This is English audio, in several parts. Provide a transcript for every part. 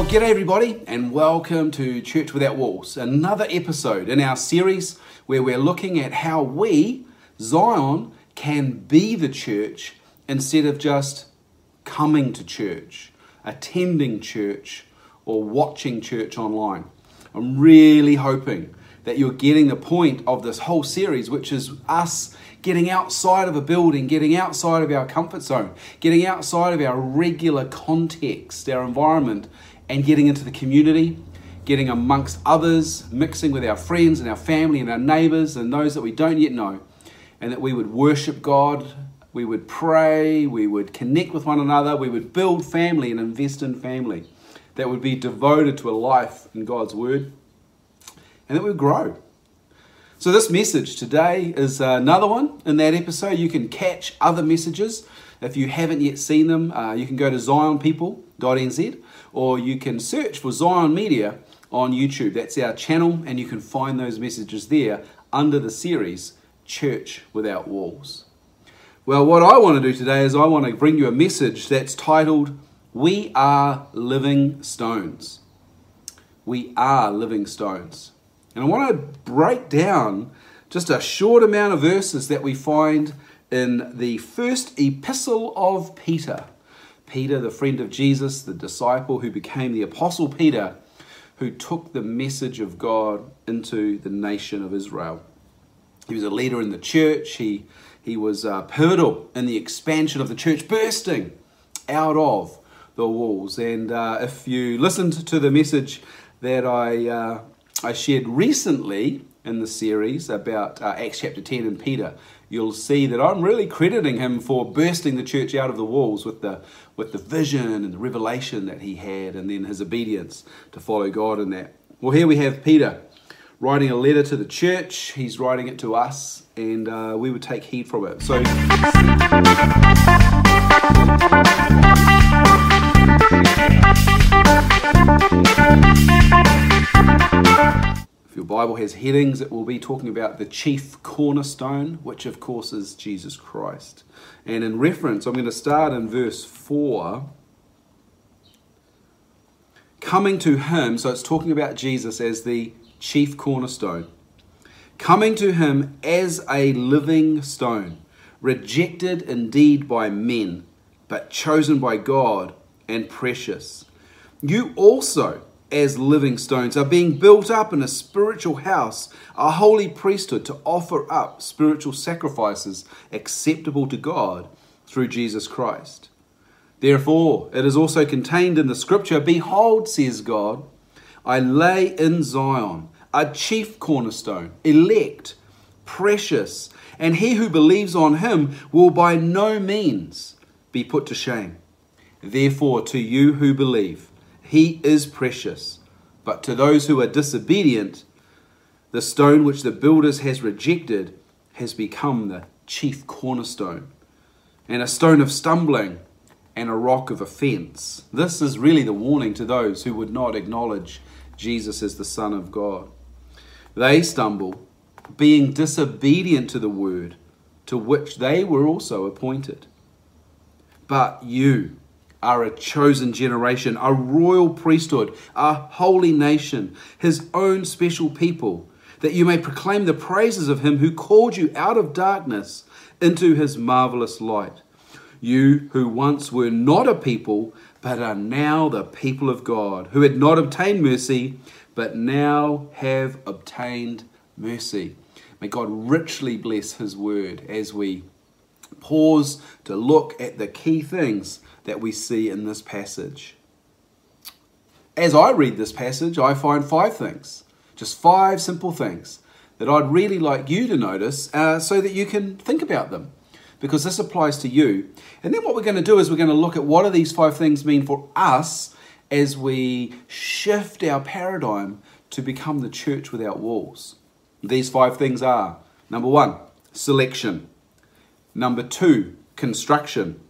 Well, g'day everybody, and welcome to Church Without Walls, another episode in our series where we're looking at how we, Zion, can be the church instead of just coming to church, attending church, or watching church online. I'm really hoping that you're getting the point of this whole series, which is us getting outside of a building, getting outside of our comfort zone, getting outside of our regular context, our environment, and getting into the community, getting amongst others, mixing with our friends and our family and our neighbors and those that we don't yet know, and that we would worship God, we would pray, we would connect with one another, we would build family and invest in family that would be devoted to a life in God's Word, and that we would grow. So, this message today is another one in that episode. You can catch other messages. If you haven't yet seen them, uh, you can go to zionpeople.nz or you can search for Zion Media on YouTube. That's our channel, and you can find those messages there under the series Church Without Walls. Well, what I want to do today is I want to bring you a message that's titled We Are Living Stones. We are living stones. And I want to break down just a short amount of verses that we find in the first epistle of Peter. Peter, the friend of Jesus, the disciple who became the apostle Peter, who took the message of God into the nation of Israel. He was a leader in the church. He, he was uh, pivotal in the expansion of the church, bursting out of the walls. And uh, if you listened to the message that I uh, I shared recently in the series about uh, Acts chapter 10 and Peter, you'll see that I'm really crediting him for bursting the church out of the walls with the, with the vision and the revelation that he had, and then his obedience to follow God in that. Well, here we have Peter writing a letter to the church. He's writing it to us, and uh, we would take heed from it. So. Bible has headings, it will be talking about the chief cornerstone, which of course is Jesus Christ. And in reference, I'm going to start in verse 4. Coming to him, so it's talking about Jesus as the chief cornerstone. Coming to him as a living stone, rejected indeed by men, but chosen by God and precious. You also as living stones are being built up in a spiritual house, a holy priesthood to offer up spiritual sacrifices acceptable to God through Jesus Christ. Therefore, it is also contained in the scripture Behold, says God, I lay in Zion a chief cornerstone, elect, precious, and he who believes on him will by no means be put to shame. Therefore, to you who believe, he is precious. But to those who are disobedient, the stone which the builders has rejected has become the chief cornerstone, and a stone of stumbling and a rock of offense. This is really the warning to those who would not acknowledge Jesus as the Son of God. They stumble, being disobedient to the word to which they were also appointed. But you, are a chosen generation, a royal priesthood, a holy nation, his own special people, that you may proclaim the praises of him who called you out of darkness into his marvelous light. You who once were not a people, but are now the people of God, who had not obtained mercy, but now have obtained mercy. May God richly bless his word as we pause to look at the key things that we see in this passage. As I read this passage, I find five things, just five simple things that I'd really like you to notice uh, so that you can think about them because this applies to you. And then what we're going to do is we're going to look at what do these five things mean for us as we shift our paradigm to become the church without walls. These five things are number one, selection, number two, construction,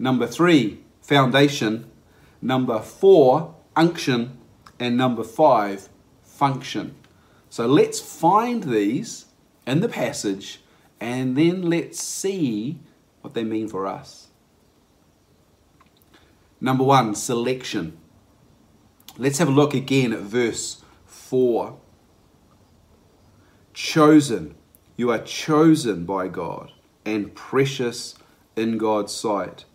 Number three, foundation. Number four, unction. And number five, function. So let's find these in the passage and then let's see what they mean for us. Number one, selection. Let's have a look again at verse 4. Chosen. You are chosen by God and precious in God's sight.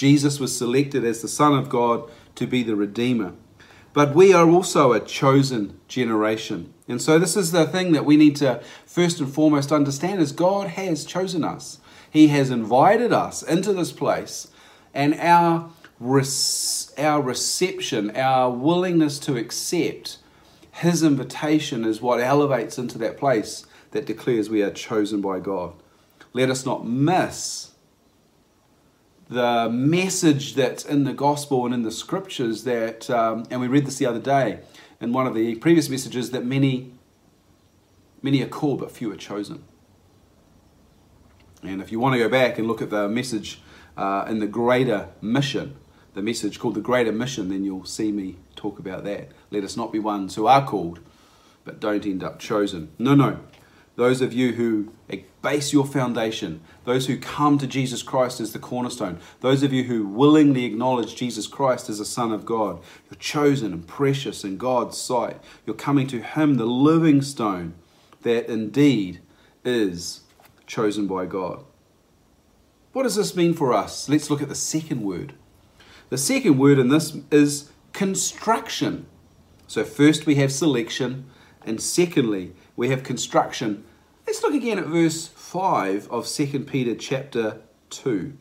Jesus was selected as the Son of God to be the Redeemer. But we are also a chosen generation. And so this is the thing that we need to first and foremost understand is God has chosen us. He has invited us into this place and our our reception, our willingness to accept his invitation is what elevates into that place that declares we are chosen by God. Let us not miss the message that's in the gospel and in the scriptures that, um, and we read this the other day in one of the previous messages, that many, many are called but few are chosen. And if you want to go back and look at the message uh, in the greater mission, the message called the greater mission, then you'll see me talk about that. Let us not be ones who are called but don't end up chosen. No, no those of you who base your foundation, those who come to Jesus Christ as the cornerstone, those of you who willingly acknowledge Jesus Christ as the Son of God, you're chosen and precious in God's sight. You're coming to Him, the living stone that indeed is chosen by God. What does this mean for us? Let's look at the second word. The second word in this is construction. So, first we have selection, and secondly, we have construction Let's look again at verse 5 of 2 Peter chapter 2.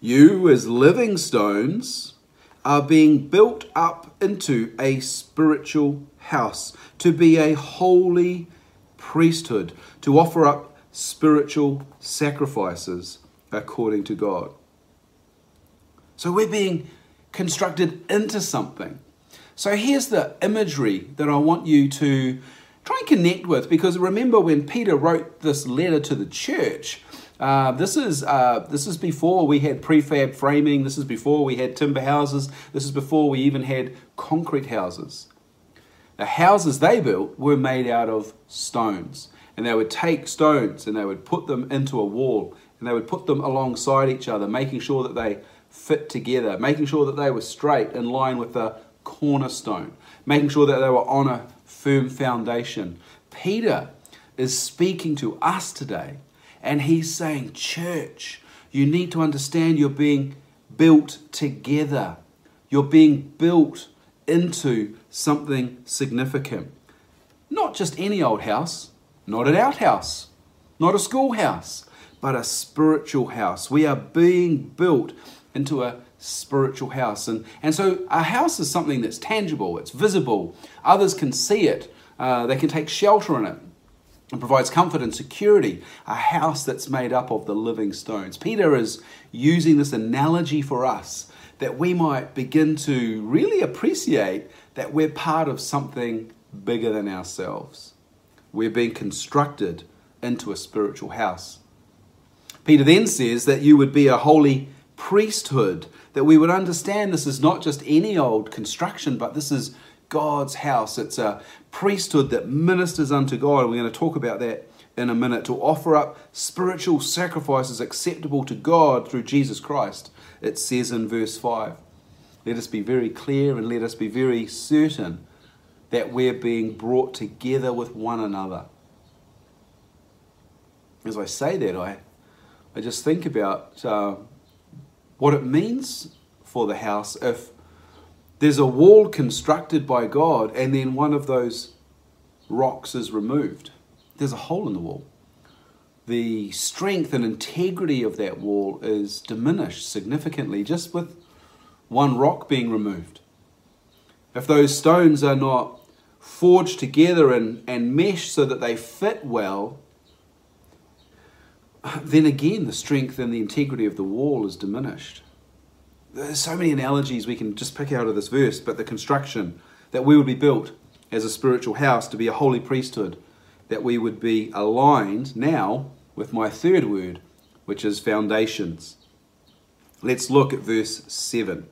You, as living stones, are being built up into a spiritual house, to be a holy priesthood, to offer up spiritual sacrifices according to God. So we're being constructed into something. So here's the imagery that I want you to try and connect with because remember when Peter wrote this letter to the church. Uh, this is uh, this is before we had prefab framing. This is before we had timber houses. This is before we even had concrete houses. The houses they built were made out of stones, and they would take stones and they would put them into a wall, and they would put them alongside each other, making sure that they fit together, making sure that they were straight in line with the cornerstone, making sure that they were on a firm foundation. Peter is speaking to us today, and he's saying, Church, you need to understand you're being built together. You're being built into something significant. Not just any old house, not an outhouse, not a schoolhouse, but a spiritual house. We are being built into a spiritual house. And, and so a house is something that's tangible, it's visible, others can see it, uh, they can take shelter in it. It provides comfort and security, a house that's made up of the living stones. Peter is using this analogy for us that we might begin to really appreciate that we're part of something bigger than ourselves. We're being constructed into a spiritual house. Peter then says that you would be a holy priesthood, that we would understand this is not just any old construction, but this is God's house. It's a priesthood that ministers unto God. And we're going to talk about that in a minute to offer up spiritual sacrifices acceptable to God through Jesus Christ. It says in verse 5. Let us be very clear and let us be very certain that we're being brought together with one another. As I say that, I, I just think about uh, what it means for the house if there's a wall constructed by God and then one of those rocks is removed. There's a hole in the wall. The strength and integrity of that wall is diminished significantly just with one rock being removed. If those stones are not forged together and, and meshed so that they fit well, then again the strength and the integrity of the wall is diminished. There's so many analogies we can just pick out of this verse, but the construction that we would be built as a spiritual house to be a holy priesthood, that we would be aligned now with my third word, which is foundations. Let's look at verse 7.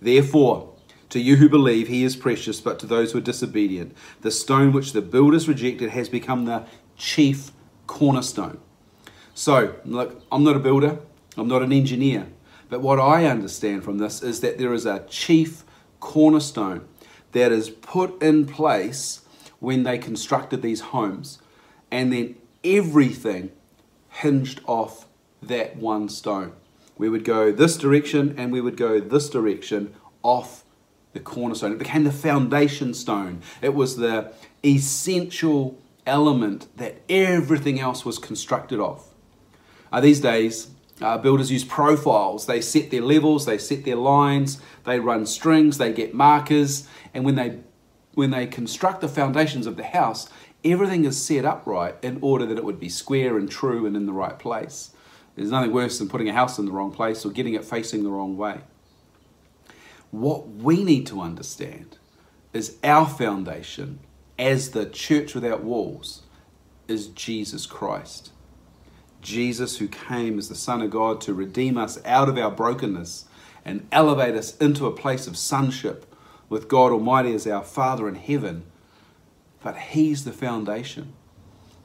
Therefore, to you who believe, he is precious, but to those who are disobedient, the stone which the builders rejected has become the chief cornerstone. So, look, I'm not a builder, I'm not an engineer, but what I understand from this is that there is a chief cornerstone that is put in place when they constructed these homes. And then everything hinged off that one stone. We would go this direction and we would go this direction off the cornerstone. It became the foundation stone. It was the essential element that everything else was constructed of. Uh, these days, uh, builders use profiles. They set their levels, they set their lines, they run strings, they get markers, and when they when they construct the foundations of the house, everything is set up right in order that it would be square and true and in the right place. There's nothing worse than putting a house in the wrong place or getting it facing the wrong way. What we need to understand is our foundation as the church without walls is Jesus Christ. Jesus, who came as the Son of God to redeem us out of our brokenness and elevate us into a place of sonship with God Almighty as our Father in heaven. But He's the foundation.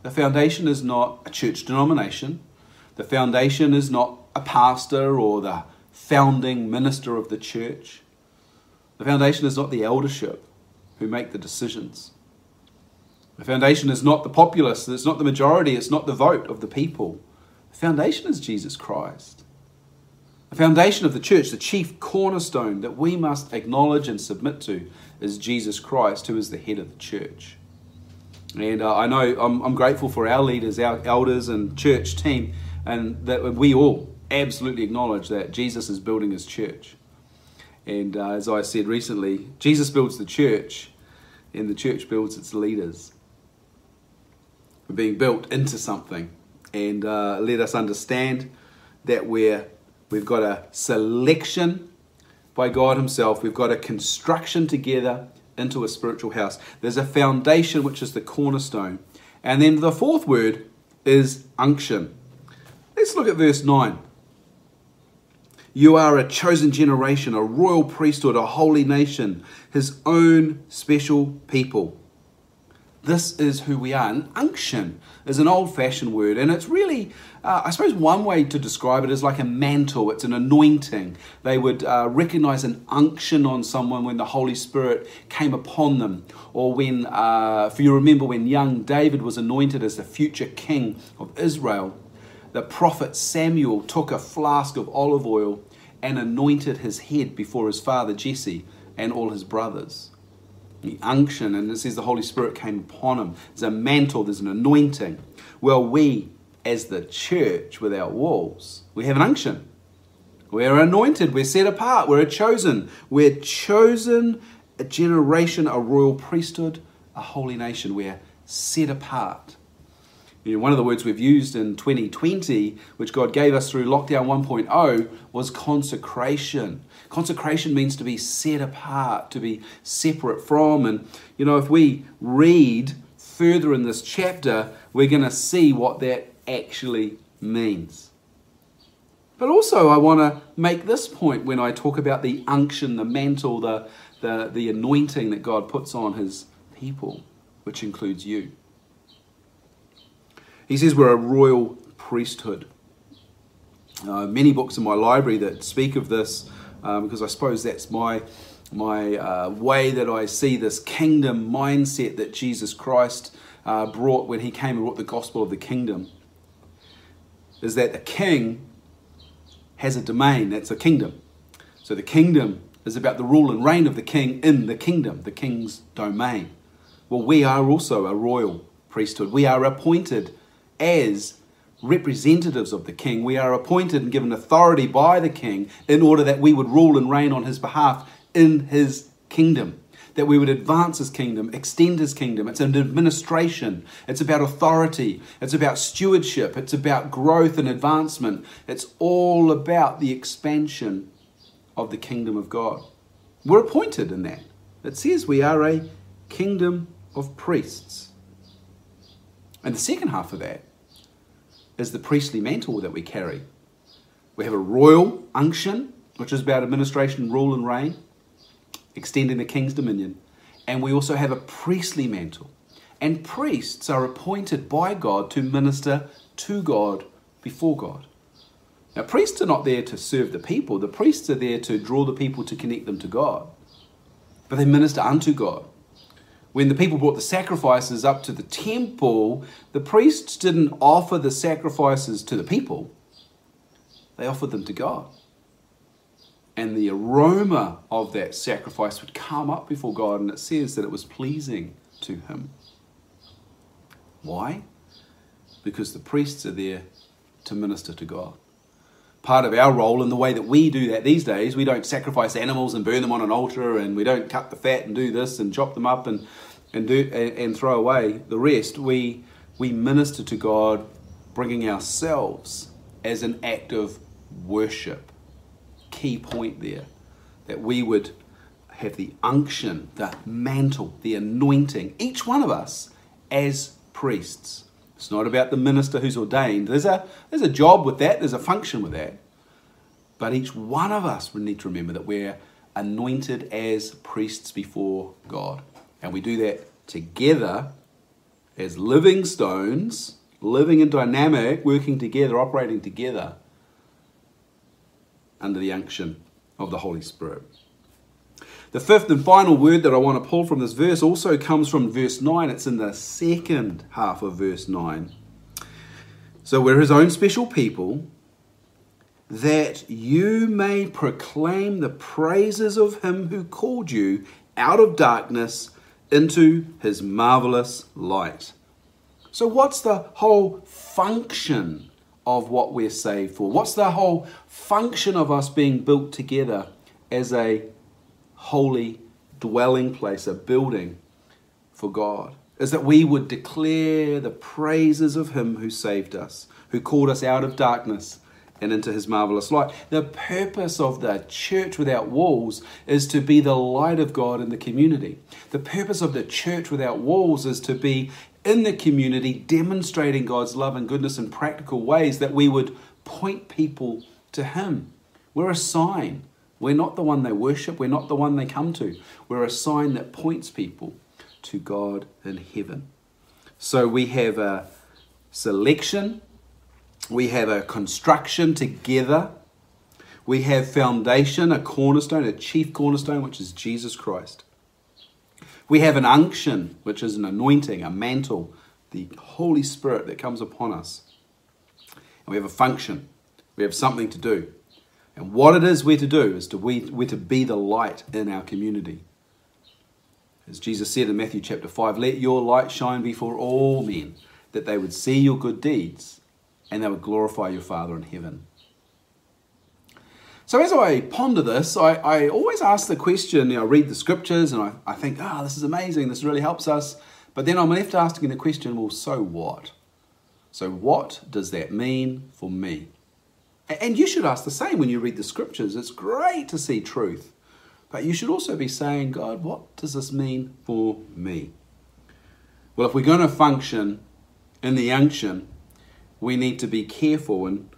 The foundation is not a church denomination. The foundation is not a pastor or the founding minister of the church. The foundation is not the eldership who make the decisions. The foundation is not the populace, it's not the majority, it's not the vote of the people. The foundation is Jesus Christ. The foundation of the church, the chief cornerstone that we must acknowledge and submit to, is Jesus Christ, who is the head of the church. And uh, I know I'm, I'm grateful for our leaders, our elders, and church team and that we all absolutely acknowledge that Jesus is building his church. And uh, as I said recently, Jesus builds the church, and the church builds its leaders. Being built into something, and uh, let us understand that we're, we've got a selection by God Himself, we've got a construction together into a spiritual house. There's a foundation, which is the cornerstone. And then the fourth word is unction. Let's look at verse 9. You are a chosen generation, a royal priesthood, a holy nation, his own special people. This is who we are. And unction is an old fashioned word, and it's really, uh, I suppose, one way to describe it is like a mantle, it's an anointing. They would uh, recognize an unction on someone when the Holy Spirit came upon them, or when, uh, if you remember, when young David was anointed as the future king of Israel the prophet Samuel took a flask of olive oil and anointed his head before his father Jesse and all his brothers. The unction, and it says the Holy Spirit came upon him. There's a mantle, there's an anointing. Well, we, as the church without walls, we have an unction. We're anointed, we're set apart, we're chosen. We're chosen a generation, a royal priesthood, a holy nation. We're set apart. You know, one of the words we've used in 2020, which God gave us through lockdown 1.0, was consecration. Consecration means to be set apart, to be separate from. And, you know, if we read further in this chapter, we're going to see what that actually means. But also, I want to make this point when I talk about the unction, the mantle, the, the, the anointing that God puts on his people, which includes you. He says we're a royal priesthood. Uh, many books in my library that speak of this, um, because I suppose that's my my uh, way that I see this kingdom mindset that Jesus Christ uh, brought when he came and brought the gospel of the kingdom. Is that the king has a domain, that's a kingdom. So the kingdom is about the rule and reign of the king in the kingdom, the king's domain. Well, we are also a royal priesthood. We are appointed as representatives of the king. We are appointed and given authority by the king in order that we would rule and reign on his behalf in his kingdom. That we would advance his kingdom, extend his kingdom. It's an administration. It's about authority. It's about stewardship. It's about growth and advancement. It's all about the expansion of the kingdom of God. We're appointed in that. It says we are a kingdom of priests. And the second half of that is the priestly mantle that we carry. We have a royal unction, which is about administration, rule, and reign, extending the king's dominion. And we also have a priestly mantle. And priests are appointed by God to minister to God before God. Now, priests are not there to serve the people, the priests are there to draw the people to connect them to God. but they minister unto God. When the people brought the sacrifices up to the temple, the priests didn't offer the sacrifices to the people, they offered them to God. And the aroma of that sacrifice would come up before God, and it says that it was pleasing to Him. Why? Because the priests are there to minister to God part of our role in the way that we do that these days. We don't sacrifice animals and burn them on an altar, and we don't cut the fat and do this and chop them up and and do and, and throw away the rest. We we minister to God, bringing ourselves as an act of worship. Key point there that we would have the unction, the mantle, the anointing, each one of us as priests it's not about the minister who's ordained. There's a, there's a job with that, there's a function with that. But each one of us we need to remember that we're anointed as priests before God. And we do that together as living stones, living and dynamic, working together, operating together under the unction of the Holy Spirit. The fifth and final word that I want to pull from this verse also comes from verse 9. It's in the second half of verse 9. So we're his own special people, that you may proclaim the praises of him who called you out of darkness into his marvelous light. So, what's the whole function of what we're saved for? What's the whole function of us being built together as a holy dwelling place, a building for God, is that we would declare the praises of Him who saved us, who called us out of darkness and into His marvelous light. The purpose of the church without walls is to be the light of God in the community. The purpose of the church without walls is to be in the community demonstrating God's love and goodness in practical ways that we would point people to Him. We're a sign we're not the one they worship, we're not the one they come to. We're a sign that points people to God in heaven. So we have a selection, we have a construction together, we have foundation, a cornerstone, a chief cornerstone, which is Jesus Christ. We have an unction, which is an anointing, a mantle, the Holy Spirit that comes upon us. And we have a function, we have something to do. And what it is we're to do is to we, we're to be the light in our community. As Jesus said in Matthew chapter 5, let your light shine before all men, that they would see your good deeds and they would glorify your Father in heaven. So as I ponder this, I, I always ask the question, you know, I read the scriptures and I, I think, ah, oh, this is amazing, this really helps us. But then I'm left asking the question, well, so what? So what does that mean for me? And you should ask the same when you read the scriptures. It's great to see truth. But you should also be saying, God, what does this mean for me? Well, if we're going to function in the unction, we need to be careful. And,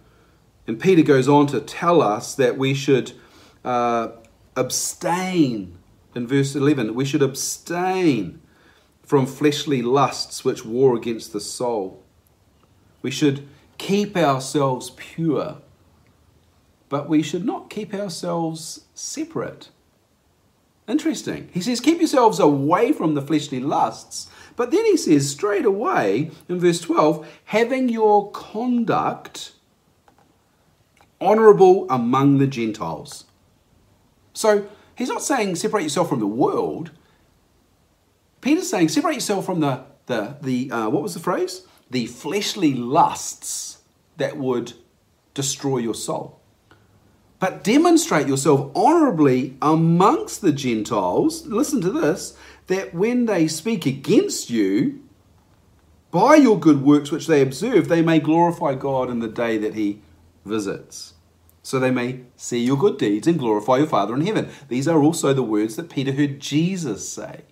and Peter goes on to tell us that we should uh, abstain, in verse 11, we should abstain from fleshly lusts which war against the soul. We should keep ourselves pure but we should not keep ourselves separate. Interesting. He says, keep yourselves away from the fleshly lusts. But then he says straight away in verse 12, having your conduct honorable among the Gentiles. So he's not saying separate yourself from the world. Peter's saying separate yourself from the, the, the uh, what was the phrase? The fleshly lusts that would destroy your soul but demonstrate yourself honorably amongst the Gentiles. Listen to this that when they speak against you, by your good works which they observe, they may glorify God in the day that He visits. So they may see your good deeds and glorify your Father in heaven. These are also the words that Peter heard Jesus say.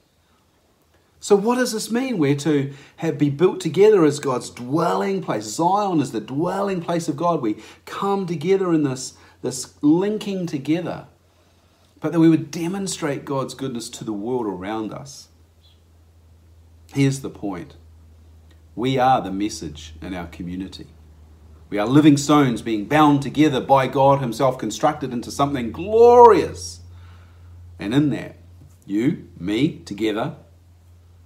So, what does this mean? We're to have, be built together as God's dwelling place. Zion is the dwelling place of God. We come together in this this linking together, but that we would demonstrate God's goodness to the world around us. Here's the point we are the message in our community. We are living stones being bound together by God Himself, constructed into something glorious. And in that, you, me, together,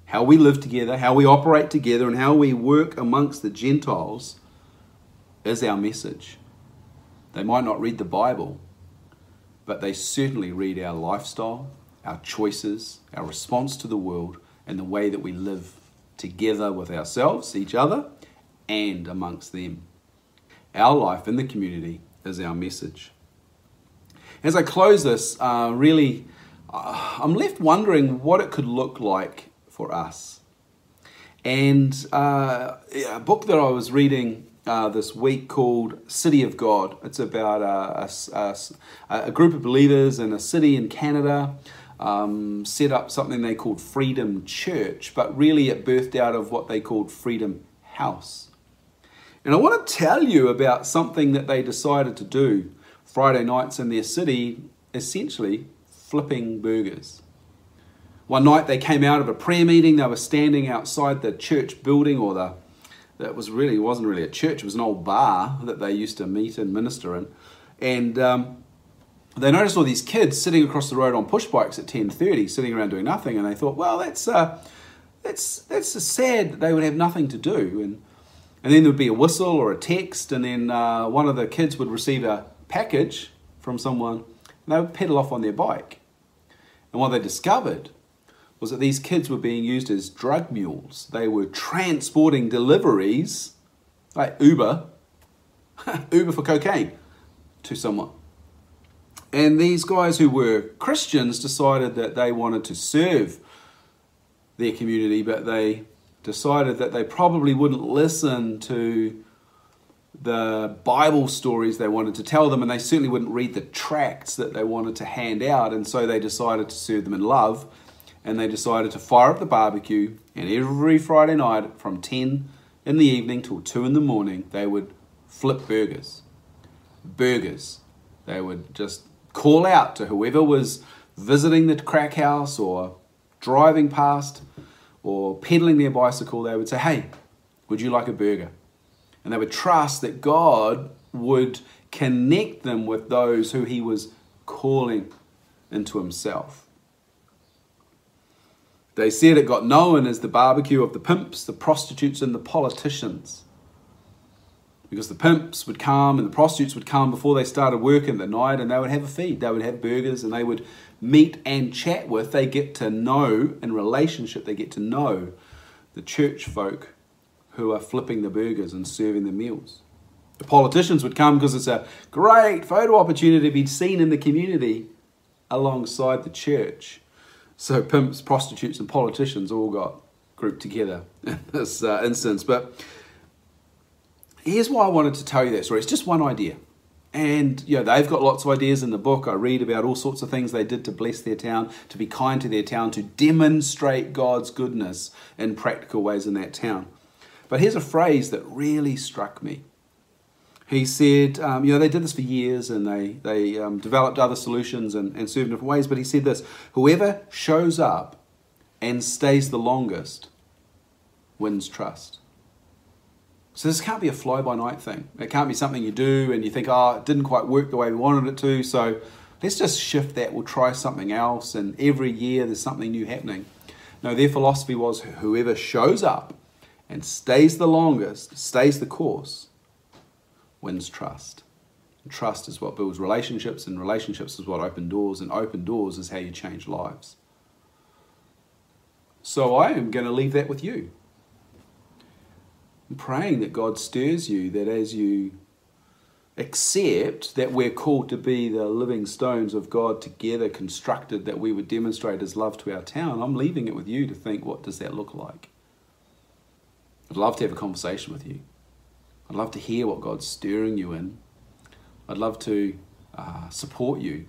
how we live together, how we operate together, and how we work amongst the Gentiles is our message. They might not read the Bible, but they certainly read our lifestyle, our choices, our response to the world, and the way that we live together with ourselves, each other, and amongst them. Our life in the community is our message. As I close this, uh, really, uh, I'm left wondering what it could look like for us. And uh, a book that I was reading uh, this week called City of God. It's about a, a, a, group of believers in a city in Canada. Um, set up something they called Freedom Church, but really it birthed out of what they called Freedom House. And I want to tell you about something that they decided to do Friday nights in their city, essentially flipping burgers. One night they came out of a prayer meeting. They were standing outside the church building, or the that was really wasn't really a church. It was an old bar that they used to meet and minister in, and um, they noticed all these kids sitting across the road on push bikes at ten thirty, sitting around doing nothing. And they thought, well, that's uh, that's that's sad that they would have nothing to do. And and then there would be a whistle or a text, and then uh, one of the kids would receive a package from someone, and they would pedal off on their bike. And what they discovered was that these kids were being used as drug mules. They were transporting deliveries, like Uber, Uber for cocaine, to someone. And these guys who were Christians decided that they wanted to serve their community, but they decided that they probably wouldn't listen to the Bible stories they wanted to tell them, and they certainly wouldn't read the tracts that they wanted to hand out. And so they decided to serve them in love and they decided to fire up the barbecue. And every Friday night from 10 in the evening till 2 in the morning, they would flip burgers. Burgers. They would just call out to whoever was visiting the crack house or driving past or pedaling their bicycle. They would say, Hey, would you like a burger? And they would trust that God would connect them with those who He was calling into Himself. They said it got known as the barbecue of the pimps, the prostitutes, and the politicians. Because the pimps would come and the prostitutes would come before they started work in the night and they would have a feed. They would have burgers and they would meet and chat with. They get to know, in relationship, they get to know the church folk who are flipping the burgers and serving the meals. The politicians would come because it's a great photo opportunity to be seen in the community alongside the church. So pimps, prostitutes, and politicians all got grouped together in this uh, instance. But here's why I wanted to tell you that story. It's just one idea. And you know, they've got lots of ideas in the book. I read about all sorts of things they did to bless their town, to be kind to their town, to demonstrate God's goodness in practical ways in that town. But here's a phrase that really struck me. He said, um, you know, they did this for years and they, they um, developed other solutions and, and served in different ways, but he said this whoever shows up and stays the longest wins trust. So this can't be a fly by night thing. It can't be something you do and you think, oh, it didn't quite work the way we wanted it to, so let's just shift that. We'll try something else, and every year there's something new happening. No, their philosophy was whoever shows up and stays the longest, stays the course, wins trust. Trust is what builds relationships, and relationships is what open doors, and open doors is how you change lives. So I am going to leave that with you. I'm praying that God stirs you, that as you accept that we're called to be the living stones of God together, constructed, that we would demonstrate His love to our town, I'm leaving it with you to think what does that look like? I'd love to have a conversation with you. I'd love to hear what God's stirring you in. I'd love to uh, support you,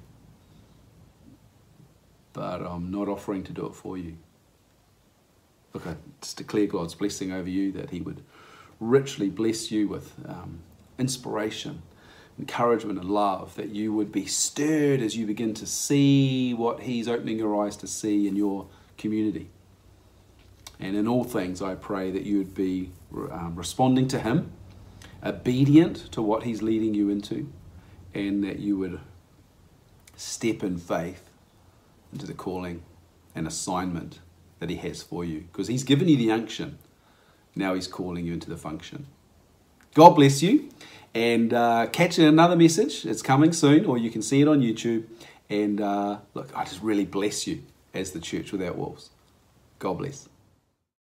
but I'm not offering to do it for you. Look, I just declare God's blessing over you that He would richly bless you with um, inspiration, encouragement, and love, that you would be stirred as you begin to see what He's opening your eyes to see in your community. And in all things, I pray that you would be um, responding to Him obedient to what He's leading you into, and that you would step in faith into the calling and assignment that He has for you because He's given you the unction. Now He's calling you into the function. God bless you and uh, catch another message. It's coming soon, or you can see it on YouTube. And uh, look, I just really bless you as the church without walls. God bless.